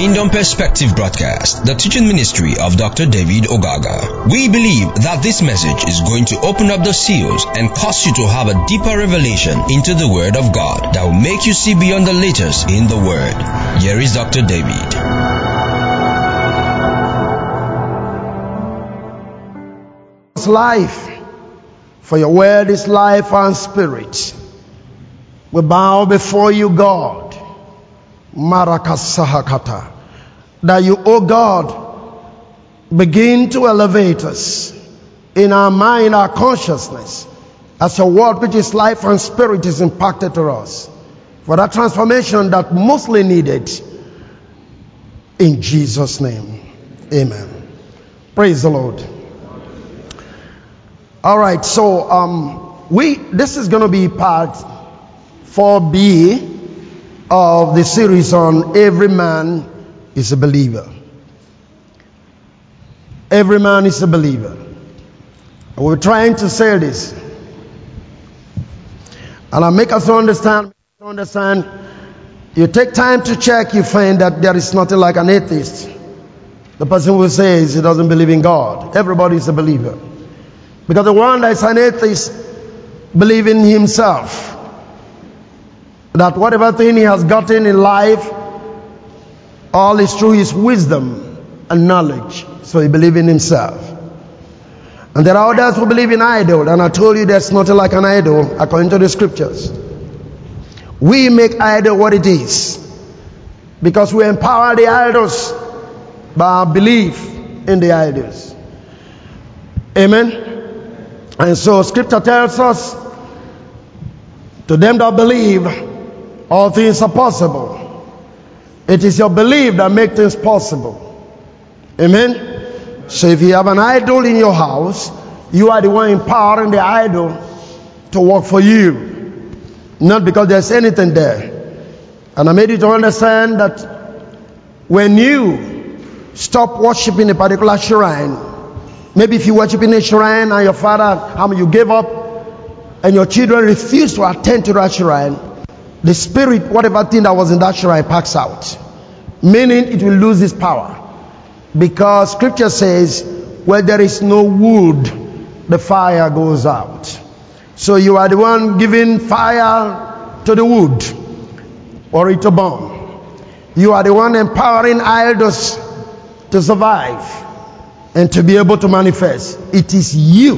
Kingdom Perspective broadcast, the teaching ministry of Dr. David Ogaga. We believe that this message is going to open up the seals and cause you to have a deeper revelation into the Word of God that will make you see beyond the letters in the Word. Here is Dr. David. It's life, for your word is life and spirit. We bow before you, God. Marakasahakata. That you, O God, begin to elevate us in our mind, our consciousness, as your word, which is life and spirit, is impacted to us. For that transformation that mostly needed. In Jesus' name. Amen. Praise the Lord. All right, so um, we this is going to be part 4B of the series on every man is a believer. Every man is a believer. We're trying to say this, and I make us understand. Understand. You take time to check, you find that there is nothing like an atheist. The person who says he doesn't believe in God. Everybody is a believer. Because the one that is an atheist believes in himself. That whatever thing he has gotten in life, all is through his wisdom and knowledge. So he believes in himself. And there are others who believe in idol. And I told you there's nothing like an idol according to the scriptures. We make idol what it is. Because we empower the idols by our belief in the idols. Amen. And so scripture tells us to them that believe all things are possible. It is your belief that makes things possible. Amen. So if you have an idol in your house, you are the one empowering the idol to work for you. Not because there's anything there. And I made you to understand that when you stop worshiping a particular shrine, maybe if you worship in a shrine and your father, how many you gave up, and your children refuse to attend to that shrine, the spirit, whatever thing that was in that shrine, packs out. Meaning it will lose its power. Because scripture says, where there is no wood, the fire goes out. So you are the one giving fire to the wood or it to burn. You are the one empowering idols to survive and to be able to manifest. It is you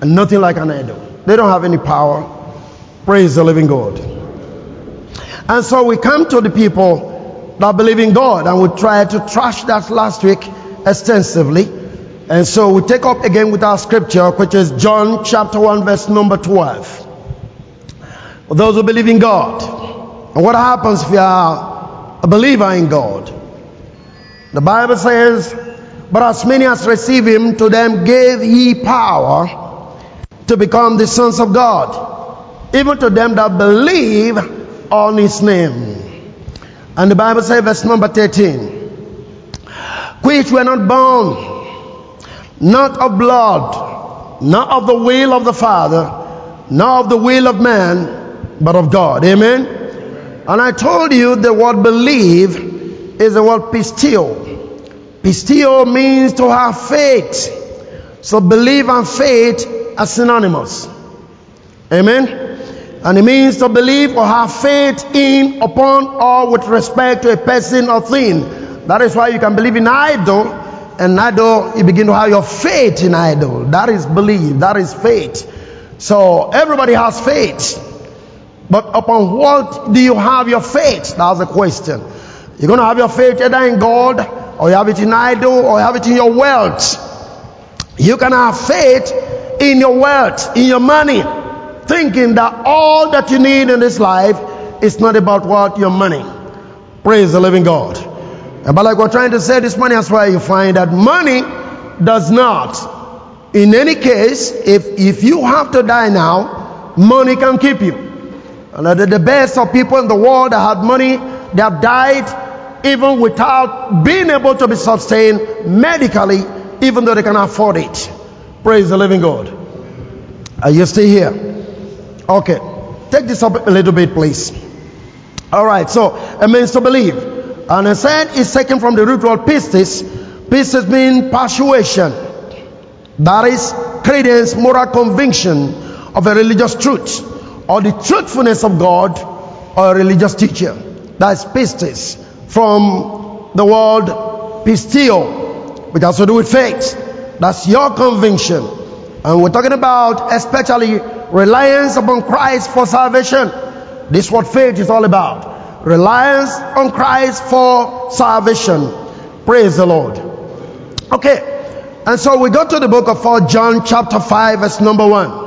and nothing like an idol. They don't have any power. Praise the living God. And so we come to the people that believe in God and we try to trash that last week extensively. And so we take up again with our scripture, which is John chapter 1, verse number 12. For those who believe in God. And what happens if you are a believer in God? The Bible says, But as many as receive him, to them gave he power to become the sons of God, even to them that believe on his name. And the Bible says, verse number 13, which were not born not of blood, not of the will of the Father, not of the will of man, but of God. Amen? And I told you the word believe is the word pistio. Pistio means to have faith. So believe and faith are synonymous. Amen? And it means to believe or have faith in, upon, or with respect to a person or thing. That is why you can believe in idol and idol, you begin to have your faith in idol. That is belief. That is faith. So everybody has faith. But upon what do you have your faith? That's the question. You're going to have your faith either in God, or you have it in idol, or you have it in your wealth. You can have faith in your wealth, in your money, thinking that all that you need in this life is not about what your money. Praise the living God. But like we're trying to say this morning, that's why you find that money does not. In any case, if, if you have to die now, money can keep you. And the, the best of people in the world that have money, they have died even without being able to be sustained medically, even though they can afford it. Praise the living God. Are you still here? Okay. Take this up a little bit, please. All right. So it means to believe. And I said it's taken from the root word pistis. Pistis means persuasion. That is credence, moral conviction of a religious truth or the truthfulness of God or a religious teacher. That's pistis from the word pistio, which has to do with faith. That's your conviction. And we're talking about especially reliance upon Christ for salvation. This is what faith is all about. Reliance on Christ for salvation. Praise the Lord. Okay. And so we go to the book of 4 John chapter 5 verse number 1.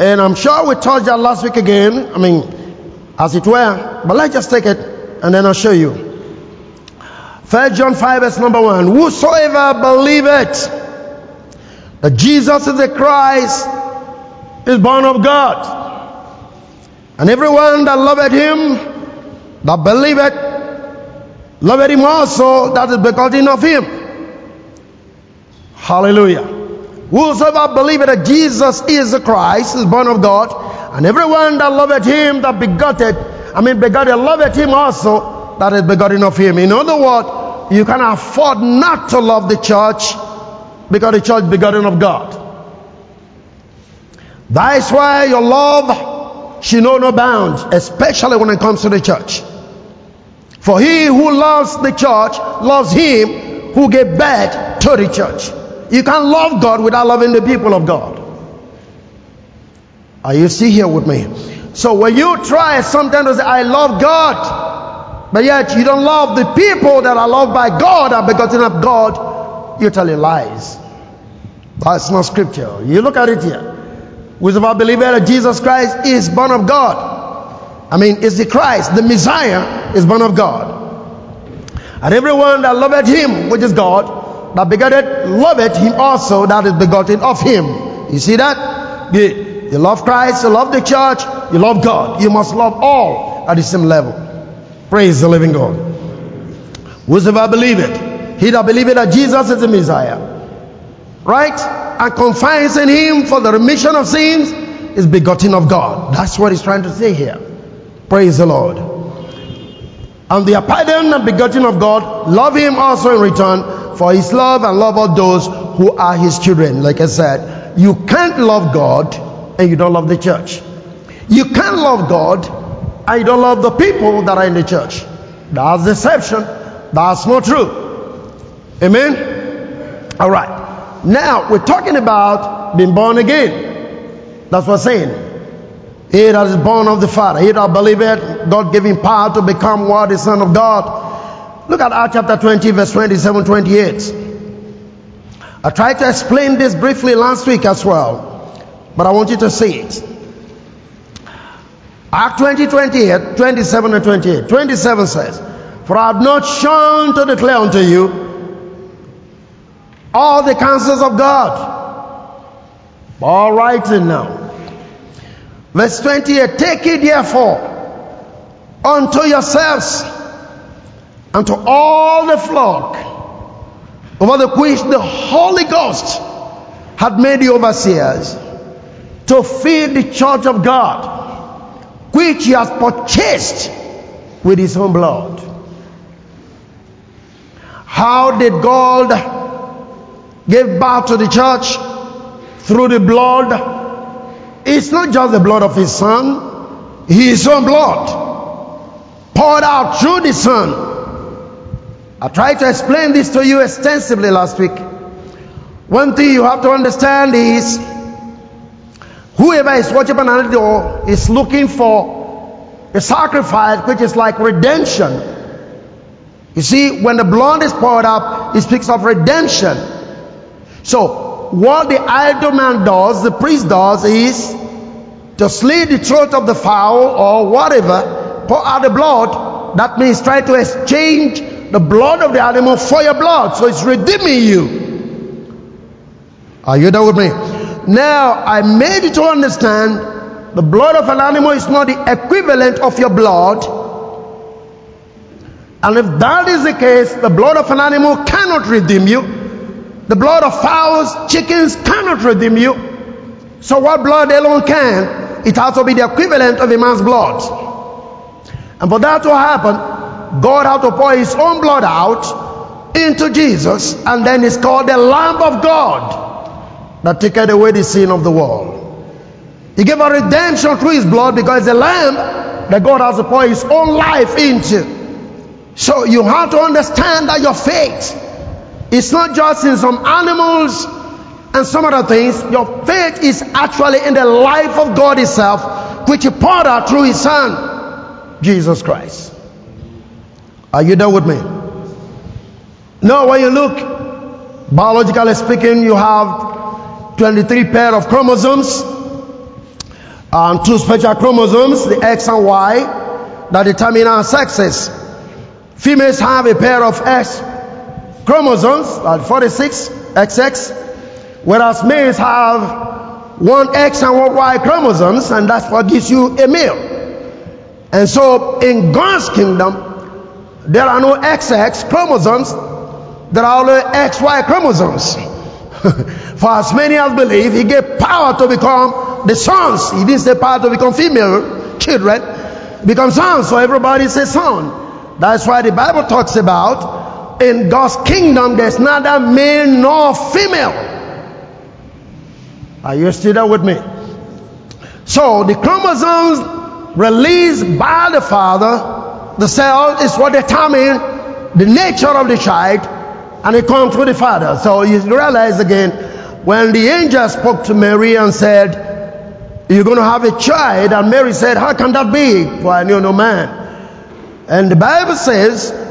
And I'm sure we taught that last week again. I mean, as it were. But let's just take it and then I'll show you. First John 5 verse number 1. Whosoever believeth that Jesus is the Christ is born of God. And everyone that loveth him, that believeth, loveth him also that is begotten of him. Hallelujah. Whosoever believeth that Jesus is the Christ is born of God, and everyone that loveth him that begotten, I mean begotten, loveth him also that is begotten of him. In other words, you can afford not to love the church because the church begotten of God. That is why your love should know no bounds, especially when it comes to the church. For he who loves the church loves him who gave birth to the church. You can't love God without loving the people of God. Are you see here with me? So when you try sometimes to say, I love God, but yet you don't love the people that are loved by God, are begotten of God, you're telling lies. That's not scripture. You look at it here. Whosoever believeth that Jesus Christ is born of God. I mean, is the Christ, the Messiah, is born of God. And everyone that loveth him, which is God, that begotten, loveth him also that is begotten of him. You see that? Good. You love Christ, you love the church, you love God. You must love all at the same level. Praise the living God. Whosoever believeth, he that believeth that Jesus is the Messiah, right? And confides in him for the remission of sins is begotten of God. That's what he's trying to say here. Praise the Lord. And the pardon and begotten of God, love him also in return for his love and love of those who are his children. Like I said, you can't love God and you don't love the church. You can't love God and you don't love the people that are in the church. That's deception. That's not true. Amen? All right. Now, we're talking about being born again. That's what I'm saying. He that is born of the Father, he that believeth, God gave him power to become what? The Son of God. Look at Acts chapter 20, verse 27, 28. I tried to explain this briefly last week as well, but I want you to see it. Act 20, 28, 27 and 28. 27 says, For I have not shown to declare unto you all the counsels of God. All right now. Verse 28 Take it therefore unto yourselves and to all the flock over the which the Holy Ghost had made the overseers to feed the church of God, which he has purchased with his own blood. How did God give birth to the church? Through the blood it's not just the blood of his son, his own blood poured out through the son. I tried to explain this to you extensively last week. One thing you have to understand is whoever is worshiping an idol is looking for a sacrifice which is like redemption. You see, when the blood is poured out, it speaks of redemption. So, what the idol man does, the priest does, is to slit the throat of the fowl or whatever, pour out the blood. That means try to exchange the blood of the animal for your blood. So it's redeeming you. Are you there with me? Now, I made you to understand the blood of an animal is not the equivalent of your blood. And if that is the case, the blood of an animal cannot redeem you. The blood of fowls, chickens cannot redeem you. So what blood alone can? It has to be the equivalent of a man's blood. And for that to happen, God had to pour his own blood out into Jesus, and then it's called the Lamb of God that taketh away the sin of the world. He gave a redemption through his blood because the lamb that God has to pour his own life into. So you have to understand that your faith is not just in some animals and some other things. Your faith is actually in the life of God Himself, which He poured out through His Son, Jesus Christ. Are you done with me? No, when you look, biologically speaking, you have 23 pair of chromosomes, and two special chromosomes, the X and Y, that determine our sexes. Females have a pair of X chromosomes, like 46 XX, whereas males have one X and one Y chromosomes, and that's what gives you a male. And so in God's kingdom, there are no XX chromosomes, there are only XY chromosomes. For as many as believe, He gave power to become the sons. He didn't say power to become female children, become sons. So everybody says son. That's why the Bible talks about in God's kingdom there's neither male nor female. Are you still there with me? So the chromosomes released by the father, the cell is what determine the nature of the child, and it comes through the father. So you realize again, when the angel spoke to Mary and said, You're going to have a child, and Mary said, How can that be? For I knew no man. And the Bible says,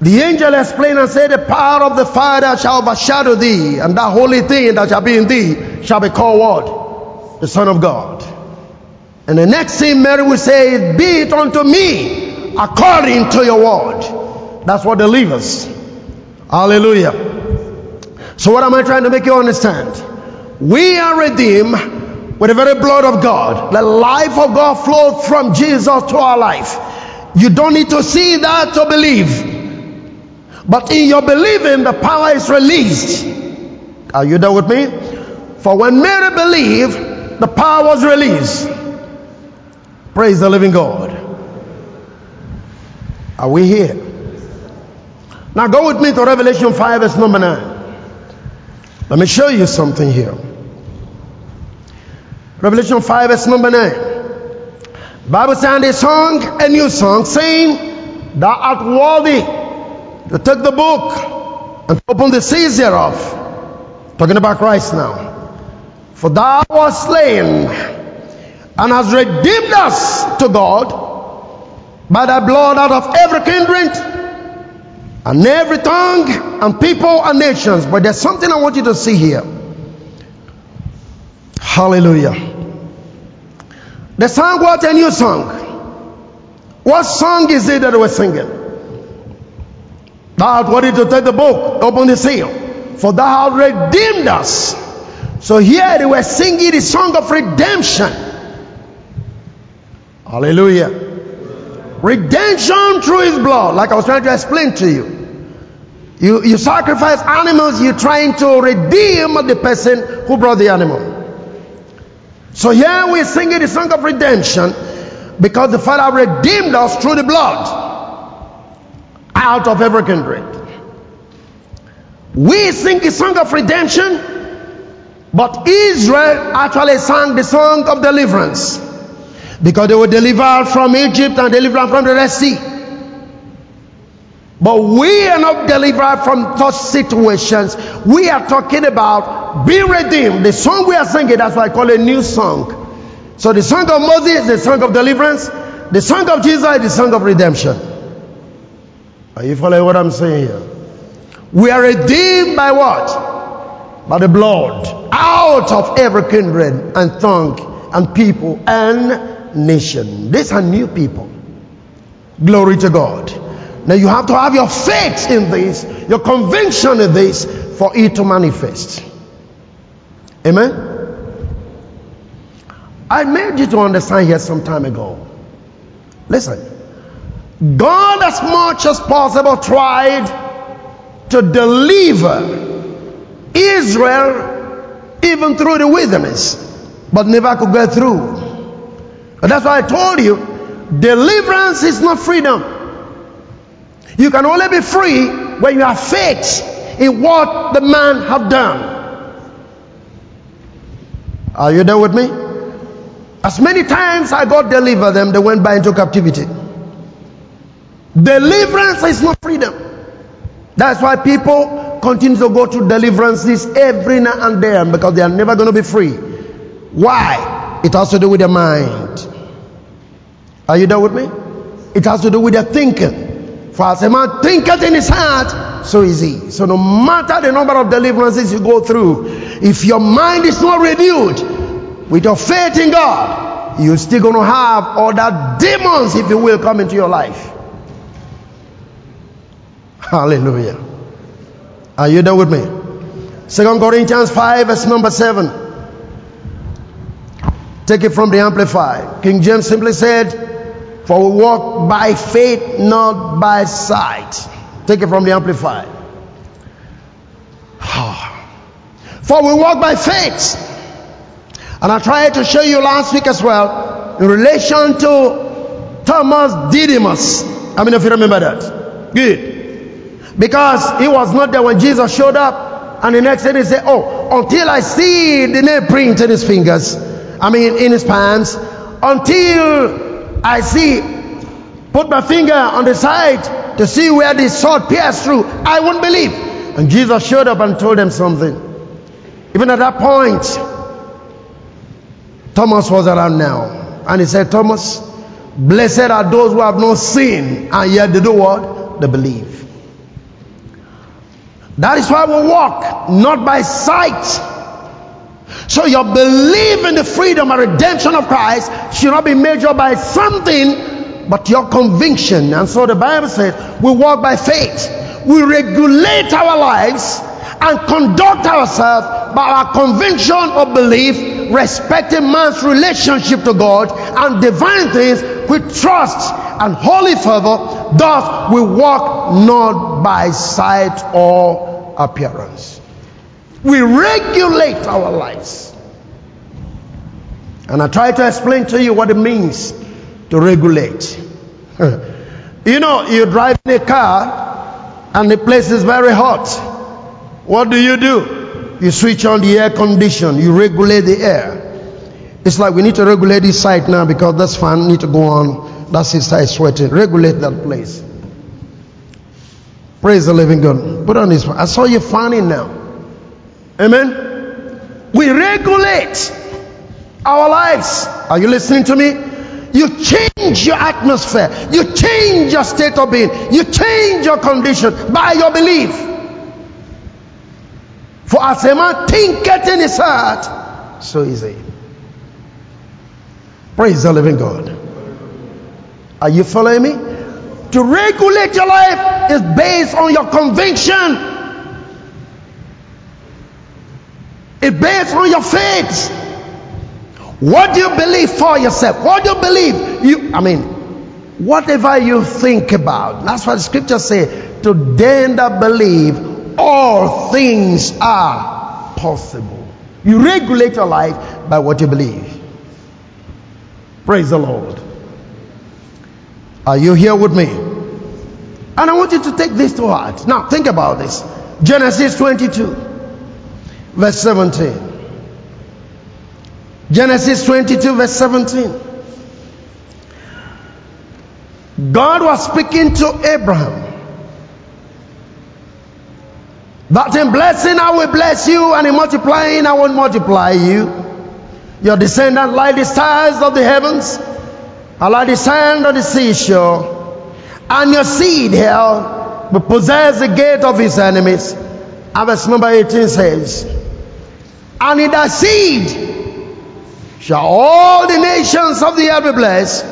the angel explained and said, The power of the Father shall overshadow thee, and that holy thing that shall be in thee shall be called what? The Son of God. And the next thing Mary will say, Be it unto me according to your word. That's what delivers. Hallelujah. So, what am I trying to make you understand? We are redeemed with the very blood of God. The life of God flowed from Jesus to our life. You don't need to see that to believe. But in your believing, the power is released. Are you there with me? For when Mary believed, the power was released. Praise the living God. Are we here? Now go with me to Revelation 5, verse number 9. Let me show you something here. Revelation 5, verse number 9. Bible says they sung a new song saying, Thou art worthy to take the book and open the seals thereof. Talking about Christ now. For thou wast slain and hast redeemed us to God by thy blood out of every kindred and every tongue and people and nations. But there's something I want you to see here. Hallelujah. The song was a new song. What song is it that we're singing? Thou art to take the book, open the seal, for thou hast redeemed us. So here they were singing the song of redemption. Hallelujah. Redemption through his blood, like I was trying to explain to you. You, you sacrifice animals, you're trying to redeem the person who brought the animal. So here we're singing the song of redemption because the Father redeemed us through the blood out of every kindred. We sing the song of redemption, but Israel actually sang the song of deliverance because they were delivered from Egypt and delivered from the Red Sea. But we are not delivered from such situations. We are talking about being redeemed. The song we are singing, that's why I call it a new song. So the song of Moses is the song of deliverance. The song of Jesus is the song of redemption. Are you following what I'm saying here? We are redeemed by what? By the blood. Out of every kindred and tongue and people and nation. These are new people. Glory to God. Now you have to have your faith in this, your conviction in this for it to manifest. Amen? I made you to understand here some time ago. Listen, God, as much as possible, tried to deliver Israel even through the wilderness, but never could get through. That's why I told you Deliverance is not freedom. You can only be free when you have faith in what the man have done. Are you there with me? As many times I got delivered them, they went back into captivity. Deliverance is not freedom. That's why people continue to go through deliverances every now and then because they are never going to be free. Why? It has to do with their mind. Are you there with me? It has to do with their thinking. For as a man thinketh in his heart, so is he. So no matter the number of deliverances you go through, if your mind is not renewed with your faith in God, you're still going to have all that demons, if you will, come into your life. Hallelujah. Are you there with me? Second Corinthians 5, verse number 7. Take it from the Amplified. King James simply said, For we walk by faith, not by sight. Take it from the Amplified. For we walk by faith. And I tried to show you last week as well in relation to Thomas Didymus. I mean, if you remember that. Good. Because he was not there when Jesus showed up. And the next day he said, Oh, until I see the nail print in his fingers, I mean in his palms, until I see, put my finger on the side to see where the sword pierced through, I won't believe. And Jesus showed up and told them something. Even at that point, Thomas was around now. And he said, Thomas, blessed are those who have not seen, and yet they do what? They believe. That is why we walk, not by sight. So your belief in the freedom and redemption of Christ should not be measured by something but your conviction. And so the Bible says we walk by faith. We regulate our lives and conduct ourselves by our conviction of belief respecting man's relationship to God and divine things with trust and holy fervor. Thus we walk not by sight or appearance. We regulate our lives. And I try to explain to you what it means to regulate. you know, you drive in a car and the place is very hot. What do you do? You switch on the air condition, you regulate the air. It's like we need to regulate this site now because this fan need to go on. That sister is sweating. Regulate that place. Praise the living God. Put on this one. I saw you fanning now. Amen. We regulate our lives. Are you listening to me? You change your atmosphere. You change your state of being. You change your condition by your belief. For as a man thinketh in his heart, so is he. Praise the living God. Are you following me? To regulate your life is based on your conviction. It's based on your faith. What do you believe for yourself? What do you believe? You, I mean, whatever you think about. That's what the scriptures say. To them that believe, all things are possible. You regulate your life by what you believe. Praise the Lord. Are you here with me? And I want you to take this to heart. Now, think about this Genesis 22, verse 17. Genesis 22, verse 17. God was speaking to Abraham. That in blessing I will bless you, and in multiplying I will multiply you. Your descendant like the stars of the heavens, the sand of the seashore. And your seed here will possess the gate of his enemies. And verse number 18 says, And in thy seed shall all the nations of the earth be blessed,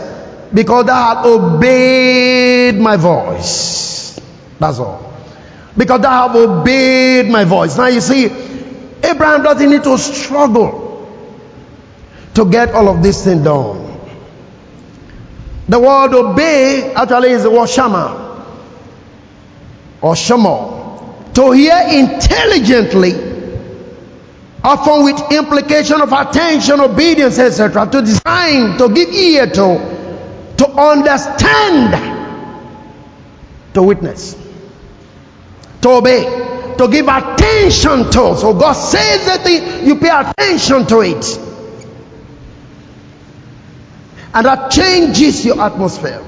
because thou hast obeyed my voice. That's all. Because thou hast obeyed my voice. Now you see, Abraham doesn't need to struggle to get all of this thing done. The word obey actually is the word shama or shama. To hear intelligently, often with implication of attention, obedience, etc. To design, to give ear to, to understand, to witness, to obey, to give attention to. So God says that you pay attention to it. And that changes your atmosphere.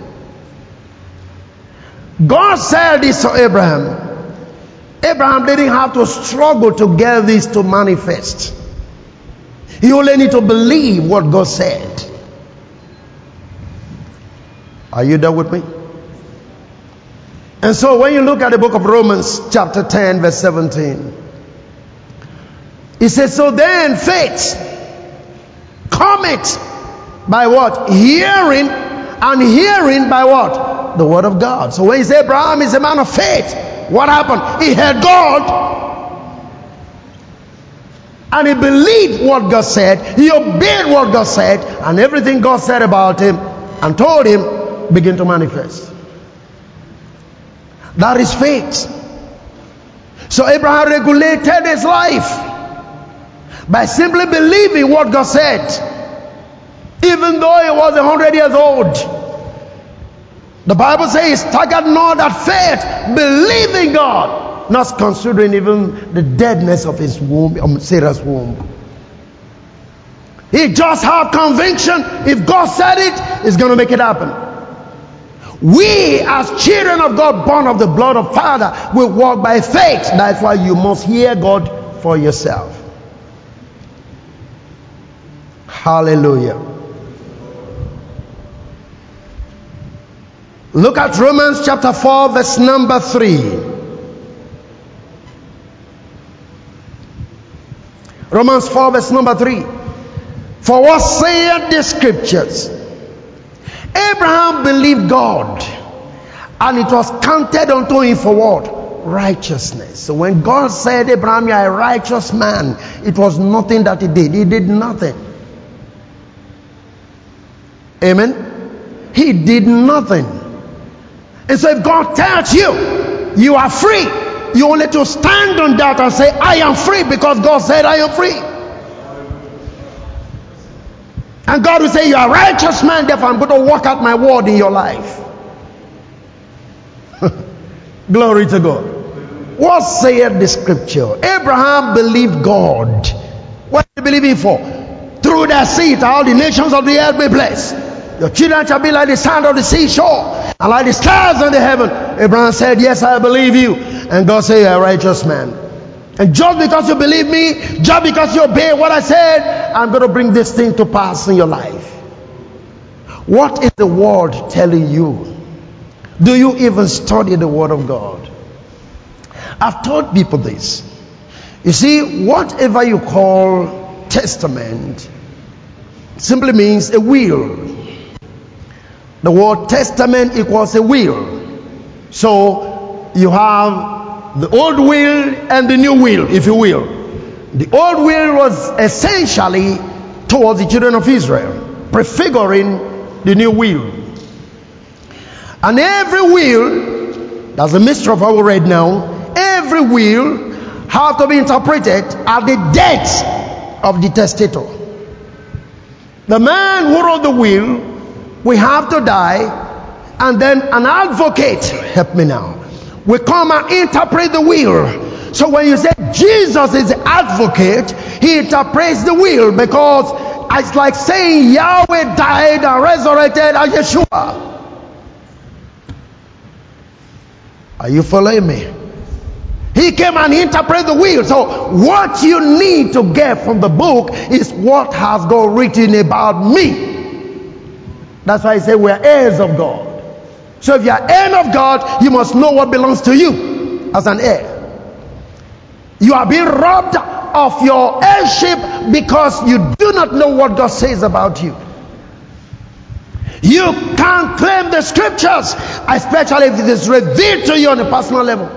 God said this to Abraham. Abraham didn't have to struggle to get this to manifest. He only need to believe what God said. Are you there with me? And so when you look at the book of Romans, chapter 10, verse 17, it says, So then faith cometh by what? Hearing, and hearing by what? The word of God. So when you say Abraham is a man of faith, what happened? He heard God. And he believed what God said. He obeyed what God said. And everything God said about him and told him began to manifest. That is faith. So Abraham regulated his life by simply believing what God said, even though he was a hundred years old. The Bible says, staggered not at faith, believing God, not considering even the deadness of his womb, um, Sarah's womb. He just had conviction. If God said it, He's going to make it happen. We, as children of God, born of the blood of Father, will walk by faith. That's why you must hear God for yourself. Hallelujah. Look at Romans chapter 4, verse number 3. Romans 4, verse number 3. For what saith the scriptures? Abraham believed God, and it was counted unto him for what? Righteousness. So when God said, Abraham, you are a righteous man, it was nothing that he did. He did nothing. Amen? He did nothing. And so if God tells you, you are free, you only to stand on that and say, I am free because God said I am free. And God will say, You are a righteous man, therefore I'm going to work out my word in your life. Glory to God. What saith the scripture? Abraham believed God. What did he believe in for? Through their seed, all the nations of the earth be blessed. Your children shall be like the sand of the seashore and like the stars in the heaven. Abraham said, Yes, I believe you. And God said, You're a righteous man. And just because you believe me, just because you obey what I said, I'm going to bring this thing to pass in your life. What is the word telling you? Do you even study the word of God? I've told people this. You see, whatever you call testament simply means a will the word testament equals a will. So you have the old will and the new will, if you will. The old will was essentially towards the children of Israel, prefiguring the new will. And every will, that's a mystery of our read now, every will have to be interpreted at the death of the testator. The man who wrote the will we have to die and then an advocate help me now we come and interpret the will so when you say jesus is the advocate he interprets the will because it's like saying yahweh died and resurrected as yeshua are you following me he came and interpreted the will. So, what you need to get from the book is what has God written about me. That's why I say we are heirs of God. So if you are heir of God, you must know what belongs to you as an heir. You are being robbed of your heirship because you do not know what God says about you. You can't claim the scriptures, especially if it is revealed to you on a personal level.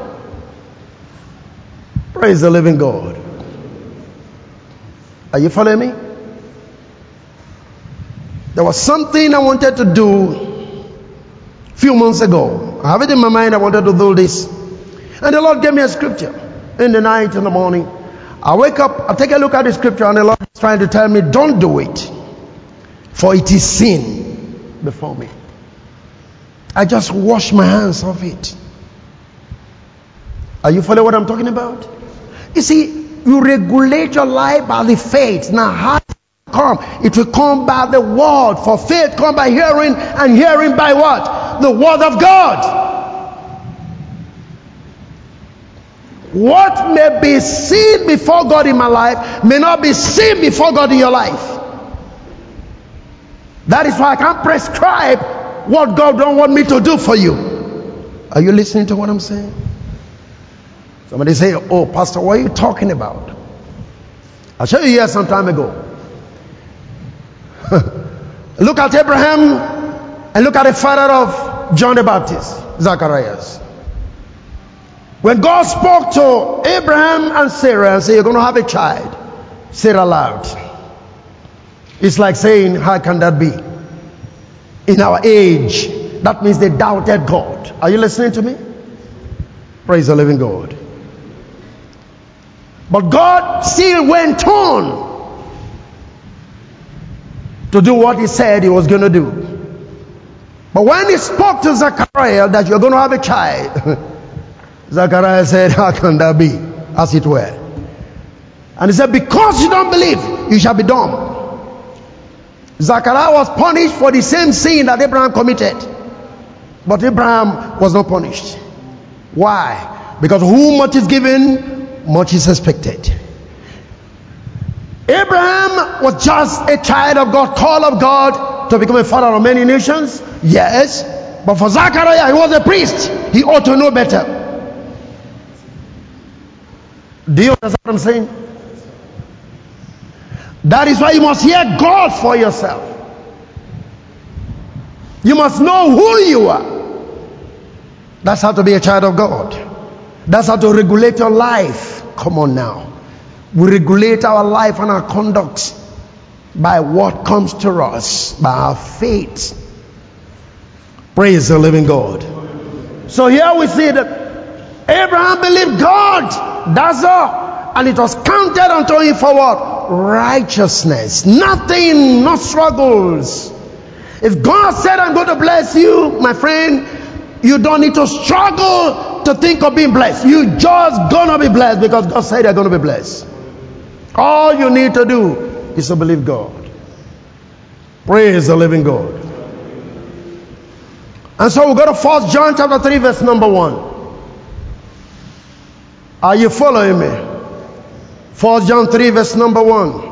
Praise the living God. Are you following me? There was something I wanted to do a few months ago. I have it in my mind I wanted to do this. And the Lord gave me a scripture in the night, in the morning. I wake up, I take a look at the scripture, and the Lord is trying to tell me, don't do it. For it is sin before me. I just wash my hands of it. Are you following what I'm talking about? You see, you regulate your life by the faith. Now, how come? It will come by the word. For faith come by hearing, and hearing by what? The word of God. What may be seen before God in my life may not be seen before God in your life. That is why I can't prescribe what God don't want me to do for you. Are you listening to what I'm saying? Somebody say, Oh, Pastor, what are you talking about? I showed you here some time ago. Look at Abraham and look at the father of John the Baptist, Zacharias. When God spoke to Abraham and Sarah and said, You're going to have a child, Sarah laughed. It's like saying, How can that be? In our age, that means they doubted God. Are you listening to me? Praise the living God. But God still went on to do what He said He was going to do. But when He spoke to Zechariah that you're going to have a child, Zachariah said, How can that be? As it were. And he said, Because you don't believe, you shall be dumb. Zachariah was punished for the same sin that Abraham committed. But Abraham was not punished. Why? Because who much is given, much is expected. Abraham was just a child of God, call of God to become a father of many nations. Yes. But for Zachariah, he was a priest. He ought to know better. Do you understand what I'm saying? That is why you must hear God for yourself. You must know who you are. That's how to be a child of God. That's how to regulate your life. Come on now. We regulate our life and our conduct by what comes to us, by our faith. Praise the living God. So here we see that Abraham believed God that's all. And it was counted unto him for what? Righteousness. Nothing, no struggles. If God said, I'm going to bless you, my friend, you don't need to struggle to think of being blessed. You just gonna be blessed because God said you're gonna be blessed. All you need to do is to believe God. Praise the living God. And so we go to First John chapter 3, verse number 1. Are you following me? 1 John 3, verse number 1.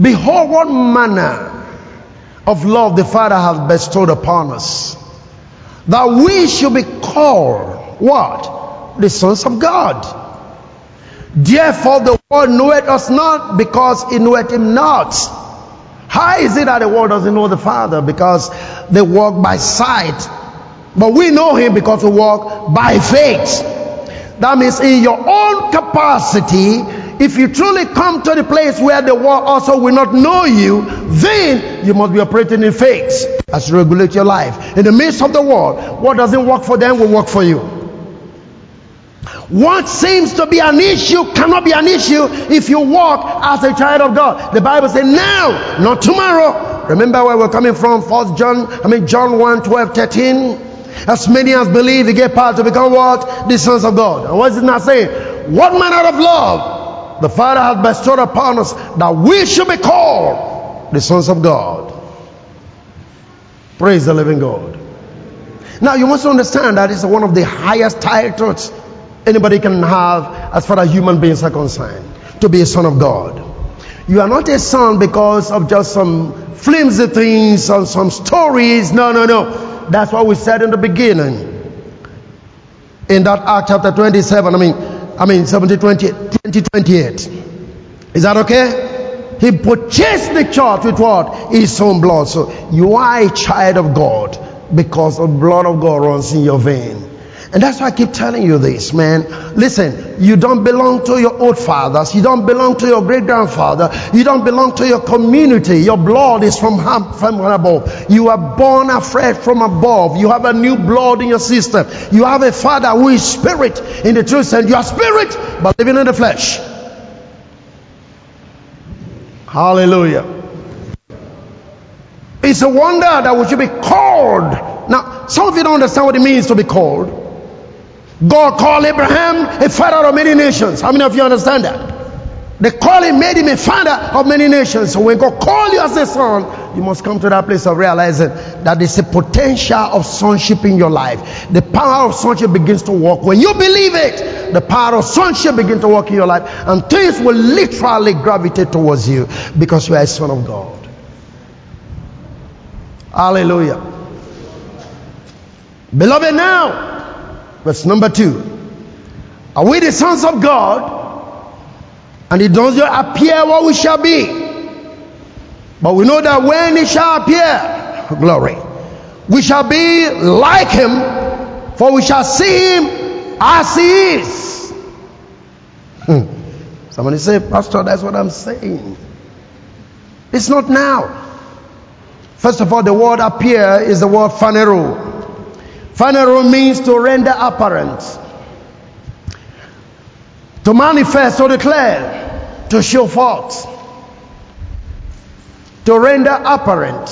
Behold, what manner of love the Father has bestowed upon us, that we should be called what? The sons of God. Therefore, the world knoweth us not because it knoweth him not. How is it that the world doesn't know the Father? Because they walk by sight. But we know him because we walk by faith. That means in your own capacity, if you truly come to the place where the world also will not know you, then you must be operating in faith as you regulate your life. In the midst of the world, what doesn't work for them will work for you. What seems to be an issue cannot be an issue if you walk as a child of God. The Bible says now, not tomorrow. Remember where we're coming from? First John, I mean John 1, 12, 13. As many as believe, they get power to become what? The sons of God. And what is it not saying? What manner of love the Father has bestowed upon us that we should be called the sons of God. Praise the living God. Now you must understand that it's one of the highest titles anybody can have as far as human beings are concerned. To be a son of God. You are not a son because of just some flimsy things or some stories. No, no, no. That's what we said in the beginning. In that Act chapter 27, I mean, I mean 70, 20, 20 28. Is that okay? He purchased the church with what? His own blood. So you are a child of God because the blood of God runs in your vein. And that's why I keep telling you this, man. Listen, you don't belong to your old fathers. You don't belong to your great grandfather. You don't belong to your community. Your blood is from, from above. You are born afresh from above. You have a new blood in your system. You have a father who is spirit in the truth and you are spirit but living in the flesh. Hallelujah. It's a wonder that we should be called Now, some of you don't understand what it means to be called. God called Abraham a father of many nations. How many of you understand that? The calling made him a father of many nations. So when God called you as a son, you must come to that place of realizing that there's a potential of sonship in your life. The power of sonship begins to work. When you believe it, the power of sonship begins to work in your life, and things will literally gravitate towards you because you are a son of God. Hallelujah. Beloved, now, verse number two. Are we the sons of God? and it does not appear what we shall be. But we know that when it shall appear, glory, we shall be like him, for we shall see him as he is. Hmm. Somebody say, Pastor, that's what I'm saying. It's not now. First of all, the word appear is the word phanero. Phanero means to render apparent, to manifest or declare to show forth, to render apparent.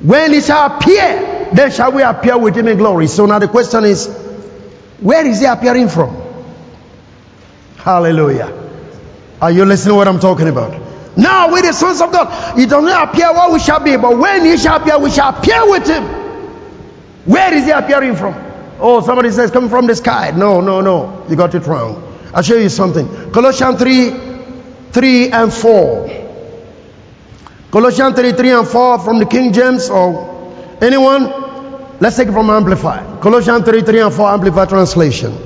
When it shall appear, then shall we appear with him in glory. So now the question is, where is he appearing from? Hallelujah. Are you listening to what I'm talking about? Now, with the sons of God, it does not appear what we shall be, but when he shall appear, we shall appear with him. Where is he appearing from? Oh, somebody says coming from the sky. No, no, no. You got it wrong. I'll show you something. Colossians 3 3 and 4. Colossians 3 3 and 4 from the King James or anyone? Let's take it from Amplified. Colossians 3 3 and 4 Amplified translation.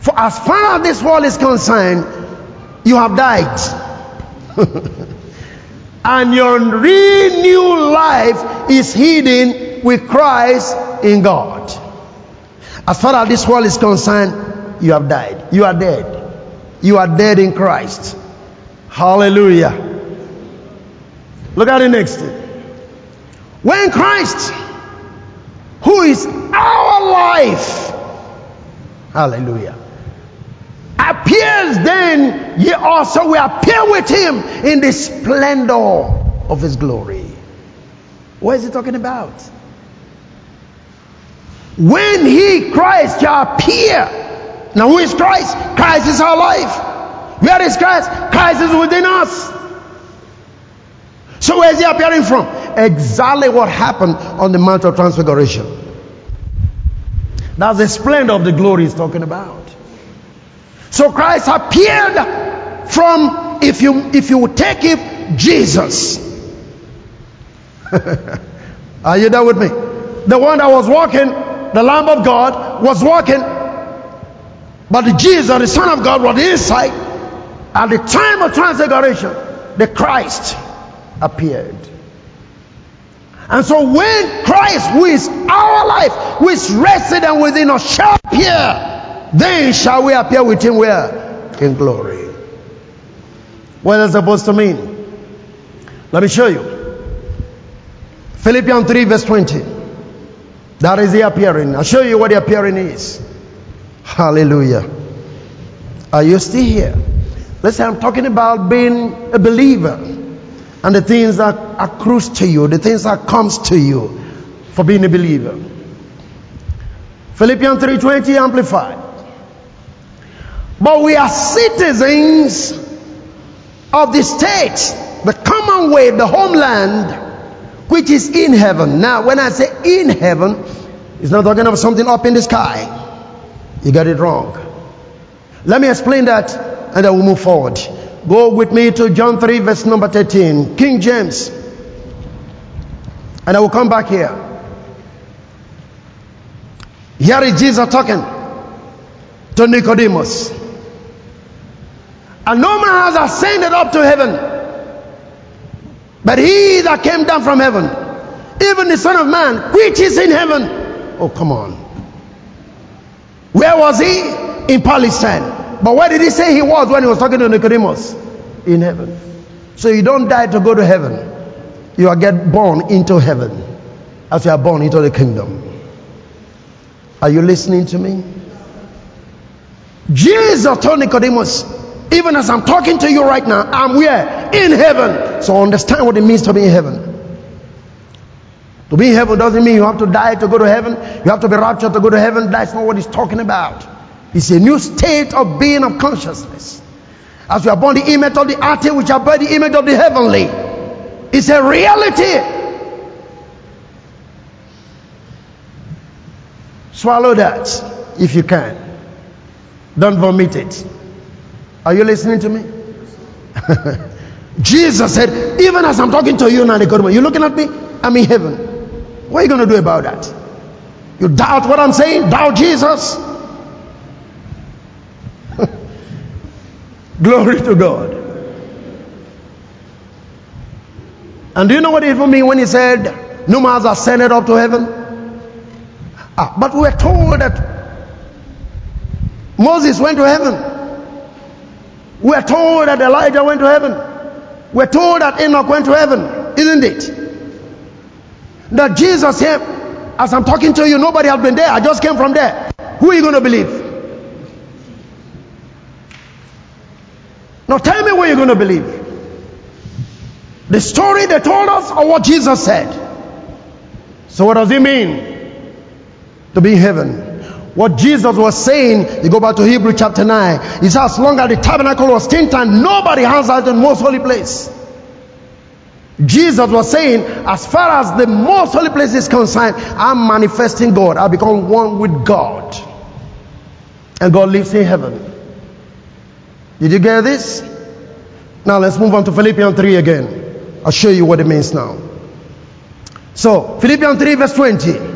For as far as this world is concerned, you have died. and your renewed life is hidden with Christ in God. As far as this world is concerned, you have died. You are dead. You are dead in Christ. Hallelujah. Look at the next. When Christ, who is our life, hallelujah, appears, then ye also will appear with him in the splendor of his glory. What is he talking about? When he, Christ, shall appear, now, who is Christ? Christ is our life. Where is Christ? Christ is within us. So, where is he appearing from? Exactly what happened on the Mount of Transfiguration. That's the splendor of the glory he's talking about. So, Christ appeared from, if you if you take it, Jesus. Are you there with me? The one that was walking, the Lamb of God, was walking but Jesus, the Son of God, was inside. At the time of transfiguration, the Christ appeared. And so when Christ, who is our life, who is resident within us, shall appear, then shall we appear with him where? In glory. What is supposed to mean? Let me show you. Philippians 3 verse 20. That is the appearing. I'll show you what the appearing is. Hallelujah. Are you still here? Listen, I'm talking about being a believer and the things that accrues to you, the things that comes to you for being a believer. Philippians 3:20 amplified. But we are citizens of the state, the commonwealth, the homeland, which is in heaven. Now, when I say in heaven, it's not talking about something up in the sky. You got it wrong. Let me explain that and then we'll move forward. Go with me to John 3, verse number 13, King James. And I will come back here. Here is Jesus talking to Nicodemus. And no man has ascended up to heaven, but he that came down from heaven, even the Son of Man, which is in heaven. Oh, come on. Where was he? In Palestine. But where did he say he was when he was talking to Nicodemus? In heaven. So you don't die to go to heaven. You are get born into heaven as you are born into the kingdom. Are you listening to me? Jesus told Nicodemus, even as I'm talking to you right now, I'm where? In heaven. So understand what it means to be in heaven. To be in heaven doesn't mean you have to die to go to heaven. You have to be raptured to go to heaven. That's not what he's talking about. It's a new state of being of consciousness. As we are born the image of the earthly, which are by the image of the heavenly. It's a reality. Swallow that if you can. Don't vomit it. Are you listening to me? Jesus said, even as I'm talking to you now, you're looking at me, I'm in heaven. What are you going to do about that? You doubt what I'm saying? Doubt Jesus? Glory to God. And do you know what it even mean when he said, has ascended up to heaven? Ah, but we are told that Moses went to heaven. We are told that Elijah went to heaven. We're told that Enoch went to heaven, isn't it? That Jesus said, as I'm talking to you, nobody has been there. I just came from there. Who are you going to believe? Now tell me what you're going to believe. The story they told us or what Jesus said. So what does it mean to be in heaven? What Jesus was saying, you go back to Hebrew chapter 9. He said, as long as the tabernacle was tin tan, nobody has that the most holy place. Jesus was saying, as far as the most holy place is concerned, I'm manifesting God. I become one with God. And God lives in heaven. Did you get this? Now let's move on to Philippians 3 again. I'll show you what it means now. So, Philippians 3 verse 20.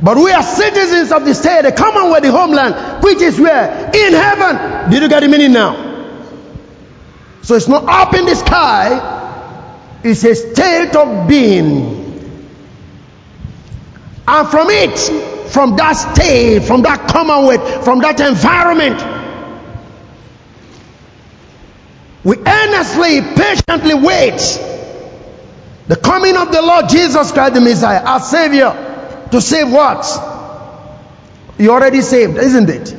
But we are citizens of the state, the commonwealth, the homeland, which is where? In heaven. Did you get the meaning now? So it's not up in the sky, it's a state of being. And from it, from that state, from that commonwealth, from that environment, we earnestly, patiently wait the coming of the Lord Jesus Christ, the Messiah, our Savior, to save what? You already saved, isn't it?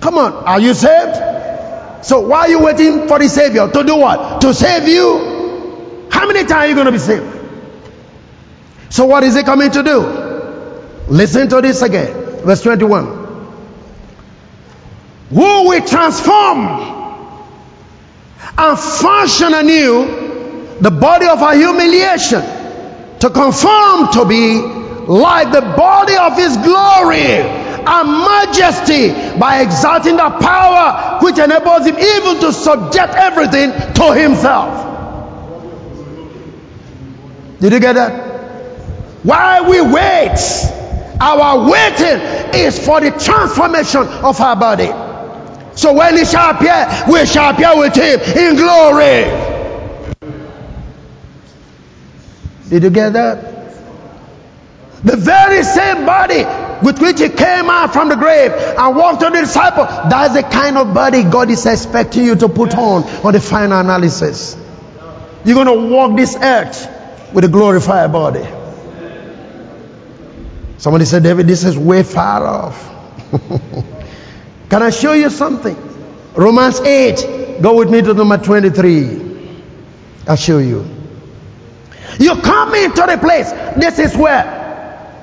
Come on, are you saved? So why are you waiting for the Savior to do what? To save you? How many times are you going to be saved? So what is he coming to do? Listen to this again. Verse 21. Who will transform and fashion anew the body of our humiliation to conform to be like the body of his glory and majesty by exalting the power which enables him even to subject everything to himself. Did you get that? While we wait, our waiting is for the transformation of our body. So when he shall appear, we shall appear with him in glory. Did you get that? The very same body with which he came out from the grave and walked to the disciple. That's the kind of body God is expecting you to put on on the final analysis. You're going to walk this earth with a glorified body. Somebody said, David, this is way far off. Can I show you something? Romans 8. Go with me to number 23. I'll show you. You come into the place. This is where.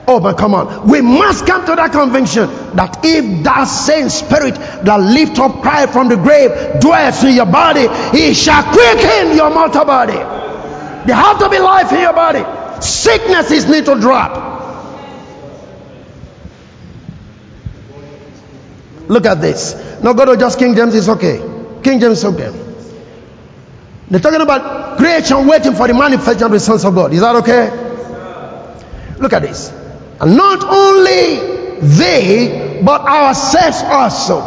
Oh, but come on. We must come to that conviction that if that same spirit that lift up Christ from the grave dwells in your body, he shall quicken your mortal body. There have to be life in your body. Sicknesses need to drop. Look at this. No, go to just King James, it's okay. King James is okay. They're talking about creation waiting for the manifestation of the sons of God. Is that okay? Look at this. And not only they, but ourselves also,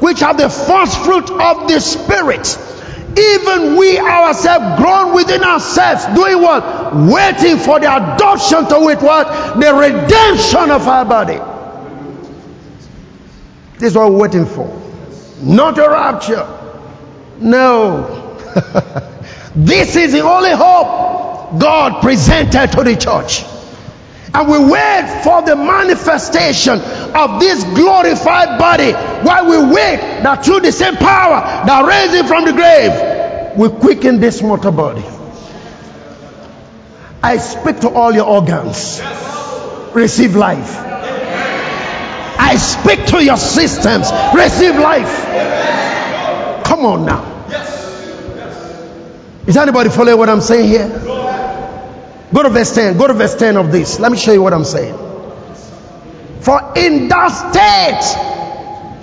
which are the first fruit of the Spirit. Even we ourselves grown within ourselves, doing what? Waiting for the adoption to it what? The redemption of our body. This is what we're waiting for. Not a rapture. No. this is the only hope God presented to the church. And we wait for the manifestation of this glorified body while we wait that through the same power that raised him from the grave, we quicken this mortal body. I speak to all your organs. Receive life. I speak to your systems. Receive life. Come on now. Is anybody following what I'm saying here? Go to verse 10. Go to verse 10 of this. Let me show you what I'm saying. For in that state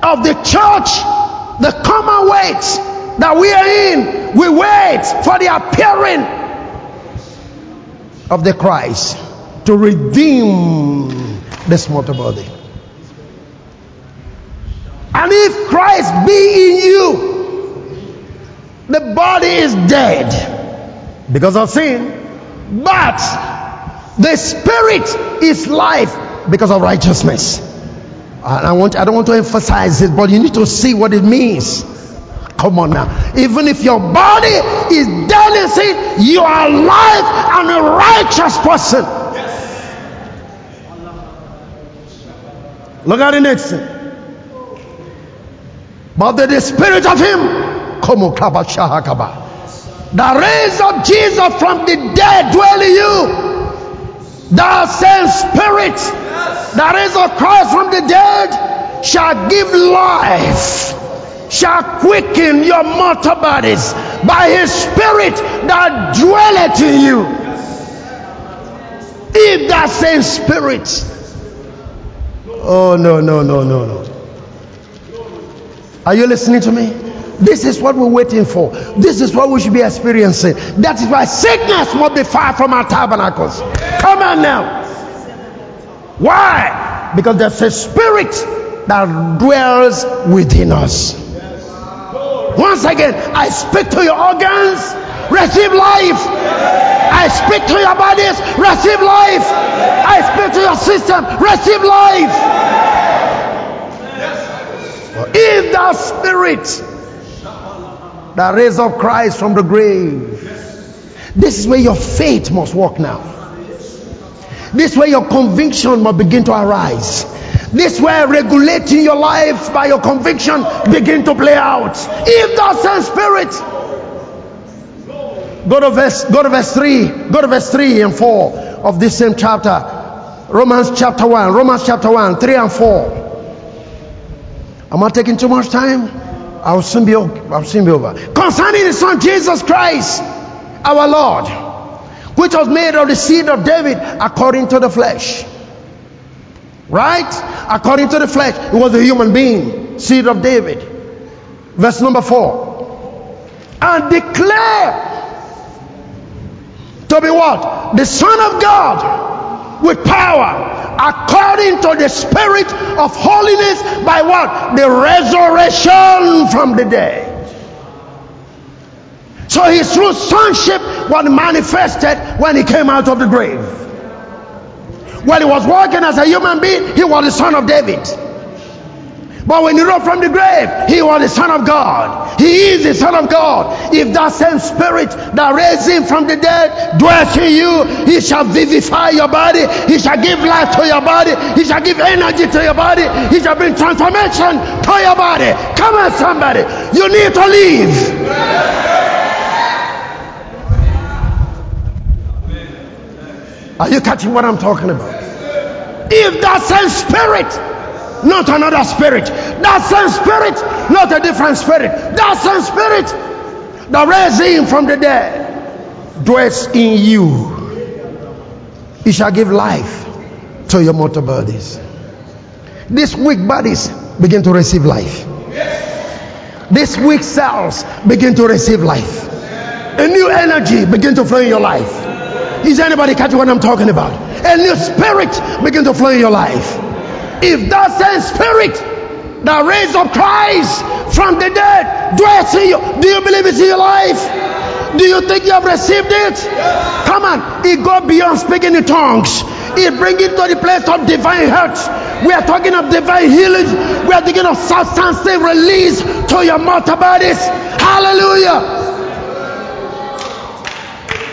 of the church, the commonwealth that we are in, we wait for the appearing of the Christ to redeem this mortal body. And if Christ be in you, the body is dead because of sin, but the spirit is life because of righteousness. And I want I don't want to emphasize it, but you need to see what it means. Come on now. Even if your body is dead in sin, you are alive and a righteous person. Look at the next thing. But the, spirit of him, come on, that raised up Jesus from the dead dwell in you. That same spirit that raised up Christ from the dead shall give life, shall quicken your mortal bodies by his spirit that dwelleth in you. If that same spirit, oh no, no, no, no, no. Are you listening to me? This is what we're waiting for. This is what we should be experiencing. That is why sickness must be far from our tabernacles. Come on now. Why? Because there's a spirit that dwells within us. Once again, I speak to your organs, receive life. I speak to your bodies, receive life. I speak to your system, receive life. If that spirit that raised up Christ from the grave. This is where your faith must work now. This is where your conviction must begin to arise. This where regulating your life by your conviction begin to play out. If that same spirit, go to verse, go to verse three, go to verse three and four of this same chapter. Romans chapter one, Romans chapter one, three and four. Am I taking too much time? I'll soon be I'll soon be over. Concerning the Son Jesus Christ, our Lord, which was made of the seed of David according to the flesh. Right? According to the flesh, it was a human being, seed of David. Verse number four. And declare to be what? The Son of God with power according to the spirit of holiness by what? The resurrection from the dead. So his true sonship was manifested when he came out of the grave. When he was walking as a human being, he was the son of David. But when he rose from the grave, he was the Son of God. He is the Son of God. If that same Spirit that raised him from the dead dwells in you, he shall vivify your body. He shall give life to your body. He shall give energy to your body. He shall bring transformation to your body. Come on, somebody. You need to leave. Are you catching what I'm talking about? If that same Spirit not another spirit. That same spirit, not a different spirit. That same spirit that raised him from the dead dwells in you. He shall give life to your mortal bodies. These weak bodies begin to receive life. These weak cells begin to receive life. A new energy begin to flow in your life. Is anybody catching what I'm talking about? A new spirit begin to flow in your life. If that same spirit that raised up Christ from the dead dwells in you, do you believe it's in your life? Do you think you have received it? Come on, it goes beyond speaking in tongues. It brings it to the place of divine health. We are talking of divine healing. We are talking of substance release to your mortal bodies. Hallelujah.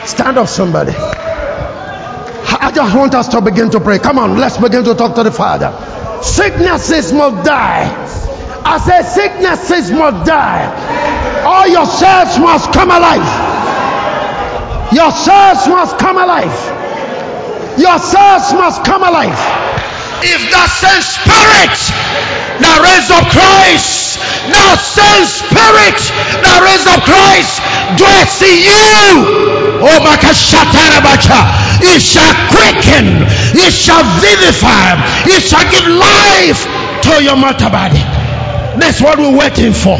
Stand up, somebody. I just want us to begin to pray. Come on, let's begin to talk to the Father. Sicknesses must die. I said, sicknesses must die. All your cells must come alive. Your cells must come alive. Your cells must come alive. If that same spirit that raised up Christ, now same spirit that raised up Christ dwells in you. Oh, it shall quicken, it shall vivify, it shall give life to your mortal body. That's what we're waiting for.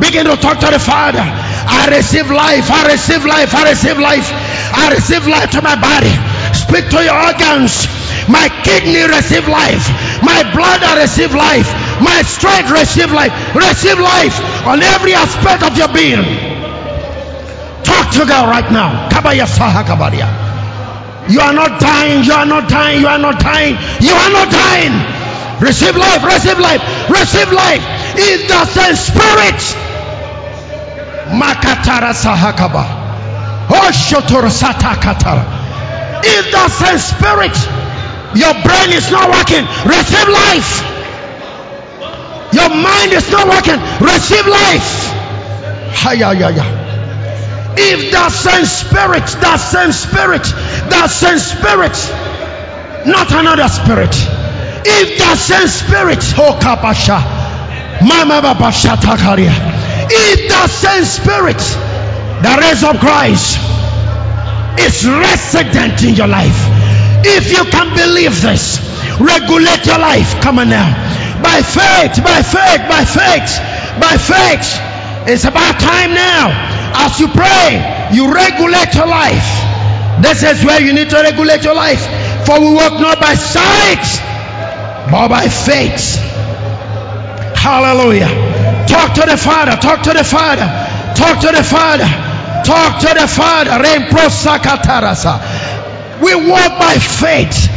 Begin to talk to the Father. I receive life, I receive life, I receive life, I receive life to my body. Speak to your organs. My kidney receive life. My bladder receive life. My strength receive life. Receive life on every aspect of your being. Talk to God right now. You are not dying. You are not dying. You are not dying. You are not dying. Receive life. Receive life. Receive life. In the same spirit. Makatara sahakaba. Oh, Oshotor satakatara. In the same spirit. Your brain is not working. Receive life. Your mind is not working. Receive life. If that same spirit, that same spirit, that same spirit, not another spirit. If that same spirit, oh kapasha, mama takaria. If that same spirit, the raise of Christ, is resident in your life if you can believe this, regulate your life. Come on now. By faith, by faith, by faith, by faith. It's about time now. As you pray, you regulate your life. This is where you need to regulate your life. For we walk not by sight, but by faith. Hallelujah. Talk to the Father. Talk to the Father. Talk to the Father. Talk to the Father. We walk by faith.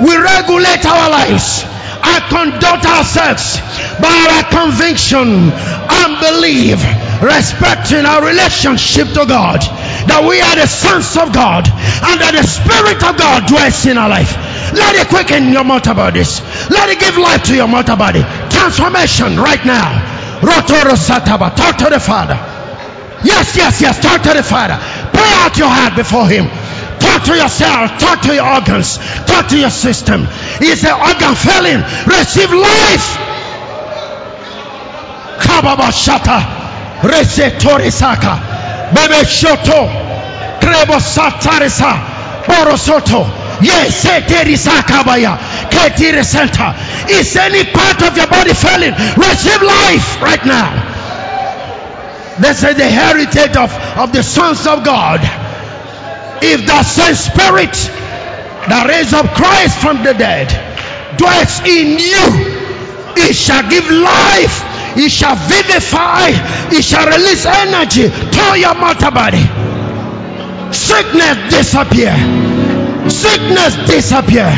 We regulate our lives and conduct ourselves by our conviction and belief, respecting our relationship to God, that we are the sons of God and that the Spirit of God dwells in our life. Let it quicken your mortal bodies. Let it give life to your mortal body. Transformation right now. Rotoro Sataba. Talk to the Father. Yes, yes, yes. Talk to the Father. Pour out your heart before Him. Talk to yourself. Talk to your organs. Talk to your system. Is the organ failing? Receive life. Kababa shata. Resetorisaka. Bebe shoto. Krebo satarisa. Borosoto. Yes, baya. Ketiri center. Is any part of your body failing? Receive life right now. This is the heritage of, of the sons of God. If the same spirit that raised up Christ from the dead dwells in you, it shall give life, it shall vivify, it shall release energy to your mortal body. Sickness disappear. Sickness disappear.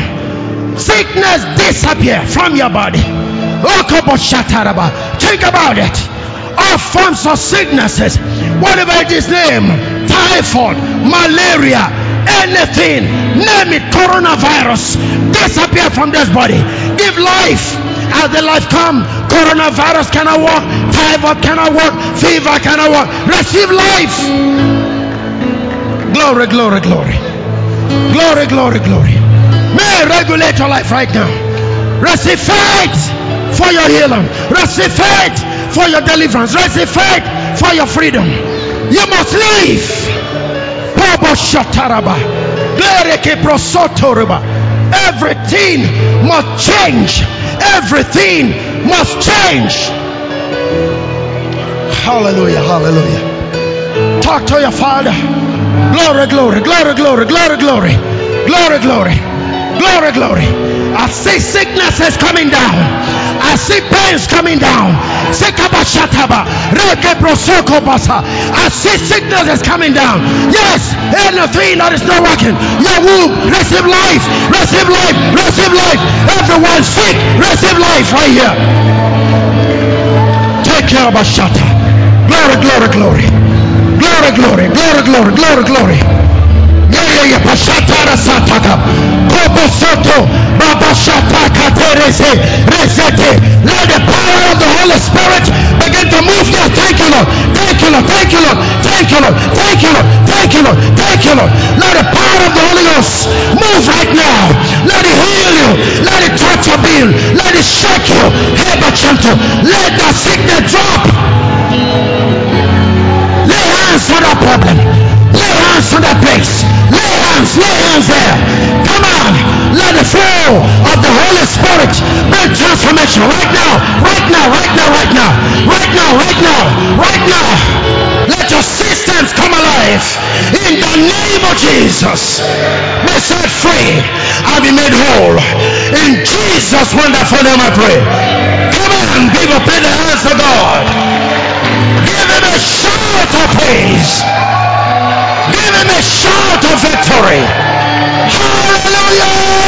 Sickness disappear from your body. Think about it. All forms of sicknesses, whatever it is name, typhoid, malaria, anything, name it, coronavirus, disappear from this body. Give life. As the life come, coronavirus cannot work, typhoid cannot work, fever cannot work. Receive life. Glory, glory, glory. Glory, glory, glory. May regulate your life right now. Receive faith for your healing. Receive faith for your deliverance. Receive faith for your freedom. You must leave. Everything must change. Everything must change. Hallelujah. Hallelujah. Talk to your father. Glory, glory, glory, glory, glory, glory, glory, glory, glory, glory. I see sickness is coming down. I see pains coming down. I see sickness is coming down. Yes, anything that is not working. Your womb, receive life, receive life, receive life. Everyone sick, receive life right here. Take care of Ashata. Glory, glory, glory. Glory, glory, glory, glory, glory, glory. Let the power of the Holy Spirit begin to move now. Thank you, Lord. Thank you, Lord. Thank you, Lord. Thank you, Lord. Thank you, Lord. Thank you, Lord. Thank you, Lord. Let the power of the Holy Ghost move right now. Let it heal you. Let it touch your being. Let it shake you. Let that sickness drop. Lay hands on that problem. Lay hands on that place. Hands there. Come on. Let the flow of the Holy Spirit bring transformation right now. Right now, right now, right now. Right now, right now, right now. Let your systems come alive. In the name of Jesus. Be set free. I'll be made whole. In Jesus' wonderful name I pray. Come on, people, put the hands to God. Give him a shout of praise. Give him a shout of victory. Hallelujah.